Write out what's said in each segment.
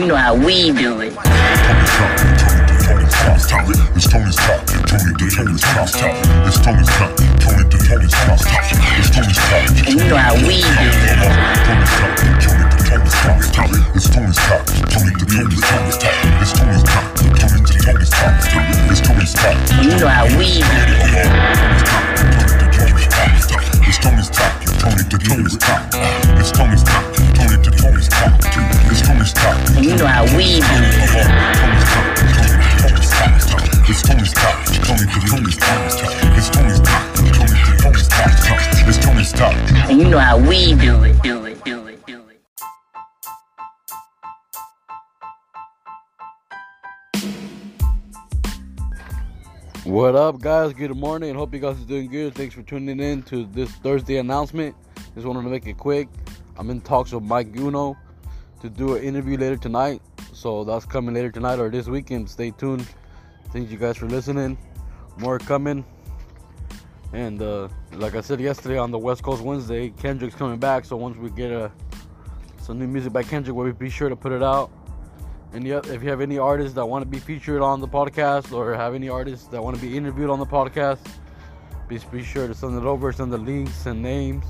You know how we do it. It's Tony's top. Tony to Tony's top. It's Tony's top. Tony to Tony's top. It's Tony's top. You know how we. It's Tony's top. Tony to Tony's top. It's Tony's top. Tony to Tony's top. It's Tony's top. You know how we. It's Tony's top. Tony to Tony's top. And you know how we do it. Do it. Do it. Do it. What up, guys? Good morning. Hope you guys are doing good. Thanks for tuning in to this Thursday announcement. Just wanted to make it quick. I'm in talks with Mike Guno to do an interview later tonight. So that's coming later tonight or this weekend. Stay tuned. Thank you guys for listening. More coming. And uh, like I said yesterday on the West Coast Wednesday, Kendrick's coming back. So once we get uh, some new music by Kendrick, we'll be sure to put it out. And if you have any artists that want to be featured on the podcast or have any artists that want to be interviewed on the podcast, please be sure to send it over, send the links and names.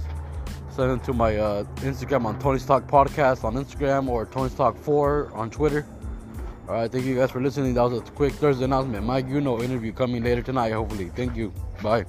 Send it to my uh, Instagram on Tony's Talk Podcast on Instagram or Tony's Talk 4 on Twitter. All right, thank you guys for listening. That was a quick Thursday announcement. Mike, you know, interview coming later tonight, hopefully. Thank you. Bye.